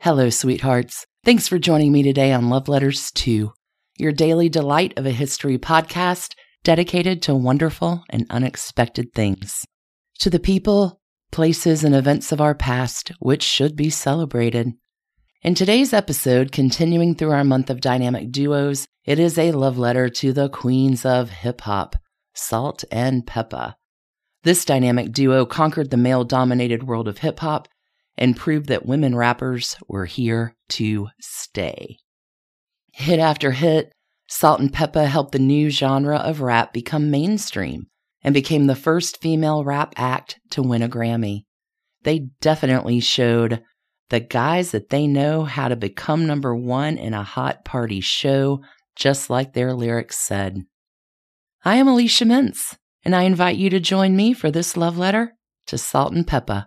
Hello, sweethearts. Thanks for joining me today on Love Letters 2, your daily delight of a history podcast dedicated to wonderful and unexpected things. To the people, places, and events of our past, which should be celebrated. In today's episode, continuing through our month of dynamic duos, it is a love letter to the queens of hip hop, Salt and Pepa. This dynamic duo conquered the male dominated world of hip hop and proved that women rappers were here to stay. Hit after hit, Salt and Pepa helped the new genre of rap become mainstream and became the first female rap act to win a Grammy. They definitely showed the guys that they know how to become number one in a hot party show, just like their lyrics said. I am Alicia Mintz, and I invite you to join me for this love letter to Salt and Pepa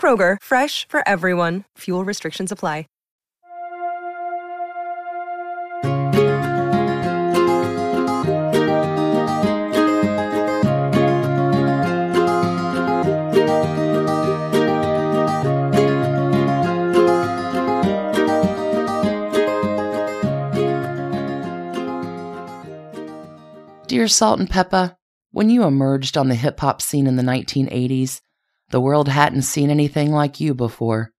Kroger, fresh for everyone. Fuel restrictions apply. Dear Salt and Pepa, when you emerged on the hip hop scene in the 1980s, the world hadn't seen anything like you before.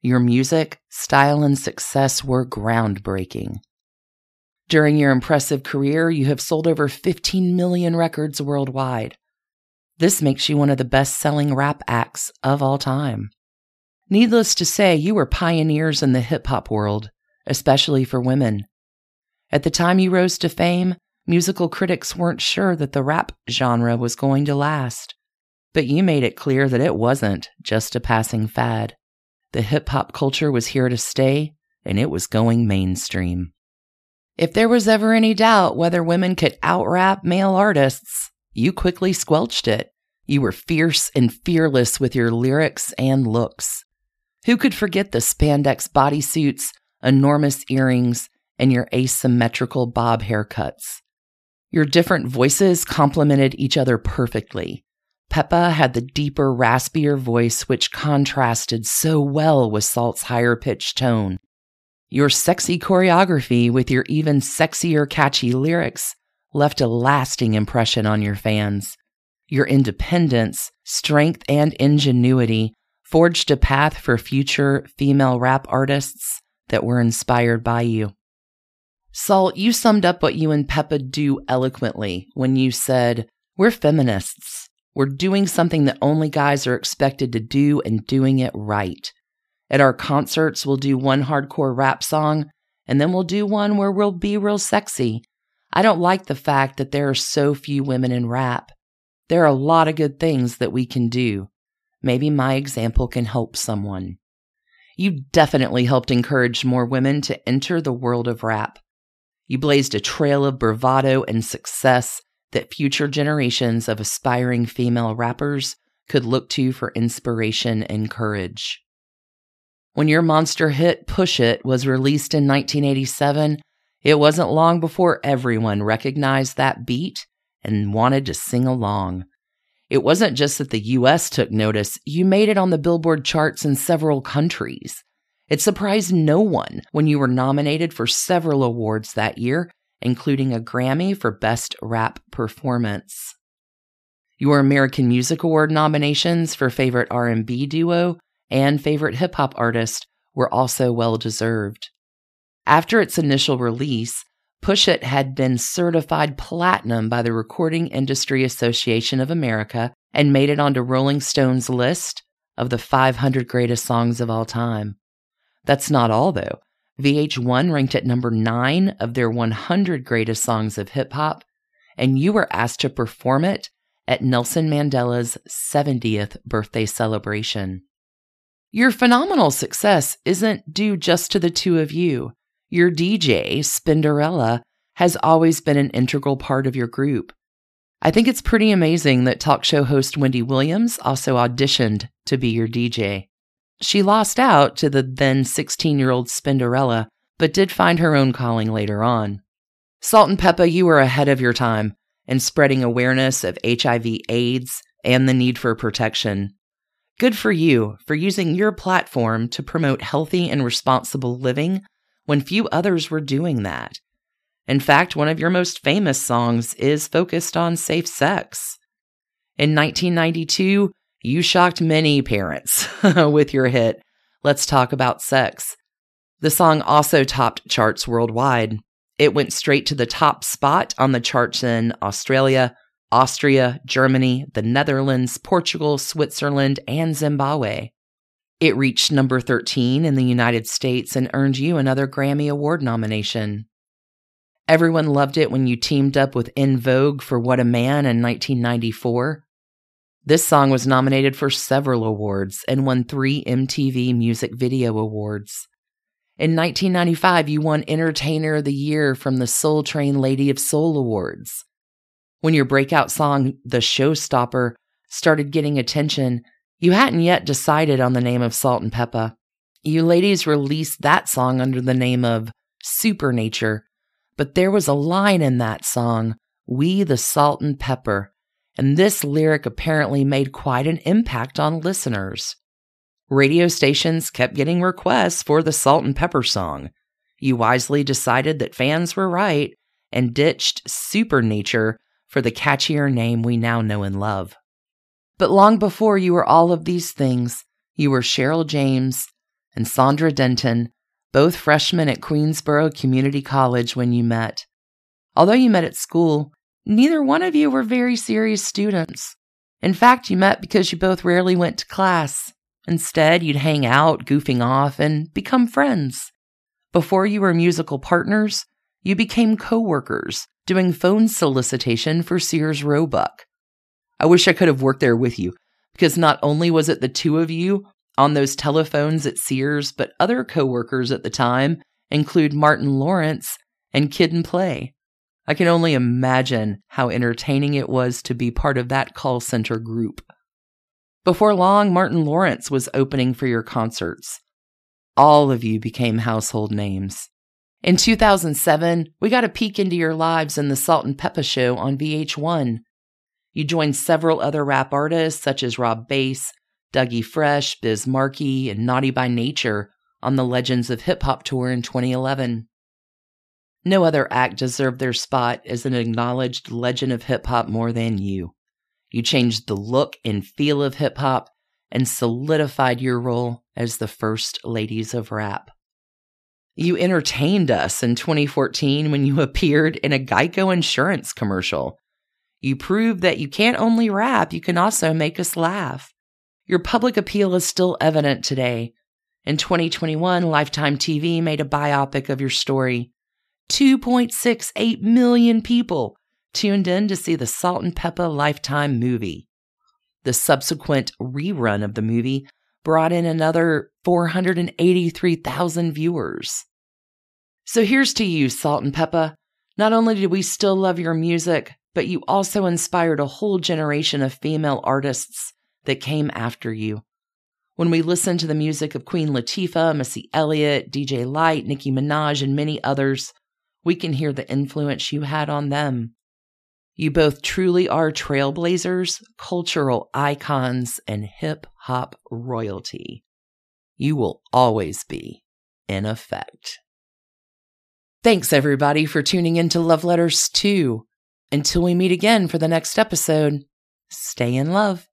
Your music, style, and success were groundbreaking. During your impressive career, you have sold over 15 million records worldwide. This makes you one of the best selling rap acts of all time. Needless to say, you were pioneers in the hip hop world, especially for women. At the time you rose to fame, musical critics weren't sure that the rap genre was going to last. But you made it clear that it wasn't just a passing fad. The hip hop culture was here to stay, and it was going mainstream. If there was ever any doubt whether women could out rap male artists, you quickly squelched it. You were fierce and fearless with your lyrics and looks. Who could forget the spandex bodysuits, enormous earrings, and your asymmetrical bob haircuts? Your different voices complemented each other perfectly. Pepa had the deeper, raspier voice which contrasted so well with Salt's higher pitched tone. Your sexy choreography with your even sexier, catchy lyrics left a lasting impression on your fans. Your independence, strength, and ingenuity forged a path for future female rap artists that were inspired by you. Salt, you summed up what you and Pepa do eloquently when you said, We're feminists. We're doing something that only guys are expected to do and doing it right. At our concerts, we'll do one hardcore rap song and then we'll do one where we'll be real sexy. I don't like the fact that there are so few women in rap. There are a lot of good things that we can do. Maybe my example can help someone. You definitely helped encourage more women to enter the world of rap. You blazed a trail of bravado and success that future generations of aspiring female rappers could look to for inspiration and courage. When your monster hit Push It was released in 1987, it wasn't long before everyone recognized that beat and wanted to sing along. It wasn't just that the US took notice, you made it on the Billboard charts in several countries. It surprised no one when you were nominated for several awards that year including a Grammy for Best Rap Performance. Your American Music Award nominations for Favorite R&B Duo and Favorite Hip Hop Artist were also well deserved. After its initial release, Push It had been certified platinum by the Recording Industry Association of America and made it onto Rolling Stone's list of the 500 greatest songs of all time. That's not all, though. VH1 ranked at number nine of their 100 greatest songs of hip hop, and you were asked to perform it at Nelson Mandela's 70th birthday celebration. Your phenomenal success isn't due just to the two of you. Your DJ, Spinderella, has always been an integral part of your group. I think it's pretty amazing that talk show host Wendy Williams also auditioned to be your DJ. She lost out to the then 16 year old Spinderella, but did find her own calling later on. Salt-N-Pepa, you were ahead of your time in spreading awareness of HIV AIDS and the need for protection. Good for you for using your platform to promote healthy and responsible living when few others were doing that. In fact, one of your most famous songs is focused on safe sex. In 1992, you shocked many parents with your hit, Let's Talk About Sex. The song also topped charts worldwide. It went straight to the top spot on the charts in Australia, Austria, Germany, the Netherlands, Portugal, Switzerland, and Zimbabwe. It reached number 13 in the United States and earned you another Grammy Award nomination. Everyone loved it when you teamed up with En Vogue for What a Man in 1994. This song was nominated for several awards and won three MTV Music Video Awards. In 1995, you won Entertainer of the Year from the Soul Train Lady of Soul Awards. When your breakout song, The Showstopper, started getting attention, you hadn't yet decided on the name of Salt-N-Pepa. You ladies released that song under the name of Supernature, but there was a line in that song, We the Salt and Pepper, and this lyric apparently made quite an impact on listeners. Radio stations kept getting requests for the Salt and Pepper song. You wisely decided that fans were right and ditched Supernature for the catchier name we now know and love. But long before you were all of these things, you were Cheryl James and Sandra Denton, both freshmen at Queensborough Community College when you met. Although you met at school, neither one of you were very serious students. In fact, you met because you both rarely went to class. Instead, you'd hang out, goofing off, and become friends. Before you were musical partners, you became co-workers doing phone solicitation for Sears Roebuck. I wish I could have worked there with you because not only was it the two of you on those telephones at Sears, but other coworkers at the time include Martin Lawrence and Kid 'n Play. I can only imagine how entertaining it was to be part of that call center group. Before long, Martin Lawrence was opening for your concerts. All of you became household names. In 2007, we got a peek into your lives in the Salt-N-Pepa show on VH1. You joined several other rap artists such as Rob Base, Dougie Fresh, Biz Markie, and Naughty by Nature on the Legends of Hip Hop tour in 2011. No other act deserved their spot as an acknowledged legend of hip hop more than you. You changed the look and feel of hip hop and solidified your role as the first ladies of rap. You entertained us in 2014 when you appeared in a Geico insurance commercial. You proved that you can't only rap, you can also make us laugh. Your public appeal is still evident today. In 2021, Lifetime TV made a biopic of your story. 2.68 million people tuned in to see the salt and pepa Lifetime movie. The subsequent rerun of the movie brought in another 483,000 viewers. So here's to you, salt and pepa. Not only do we still love your music, but you also inspired a whole generation of female artists that came after you. When we listen to the music of Queen Latifah, Missy Elliott, DJ Lyte, Nicki Minaj, and many others, we can hear the influence you had on them. You both truly are trailblazers, cultural icons, and hip hop royalty. You will always be in effect. Thanks, everybody, for tuning in to Love Letters 2. Until we meet again for the next episode, stay in love.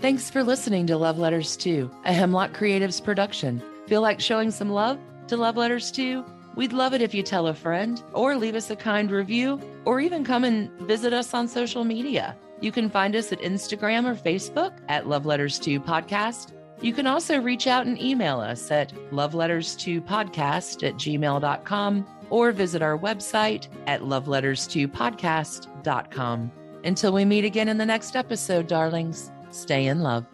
Thanks for listening to Love Letters 2, a Hemlock Creatives production. Feel like showing some love to Love Letters 2? We'd love it if you tell a friend or leave us a kind review or even come and visit us on social media. You can find us at Instagram or Facebook at Love Letters 2 Podcast. You can also reach out and email us at loveletters2podcast at gmail.com or visit our website at loveletters2podcast.com. Until we meet again in the next episode, darlings, stay in love.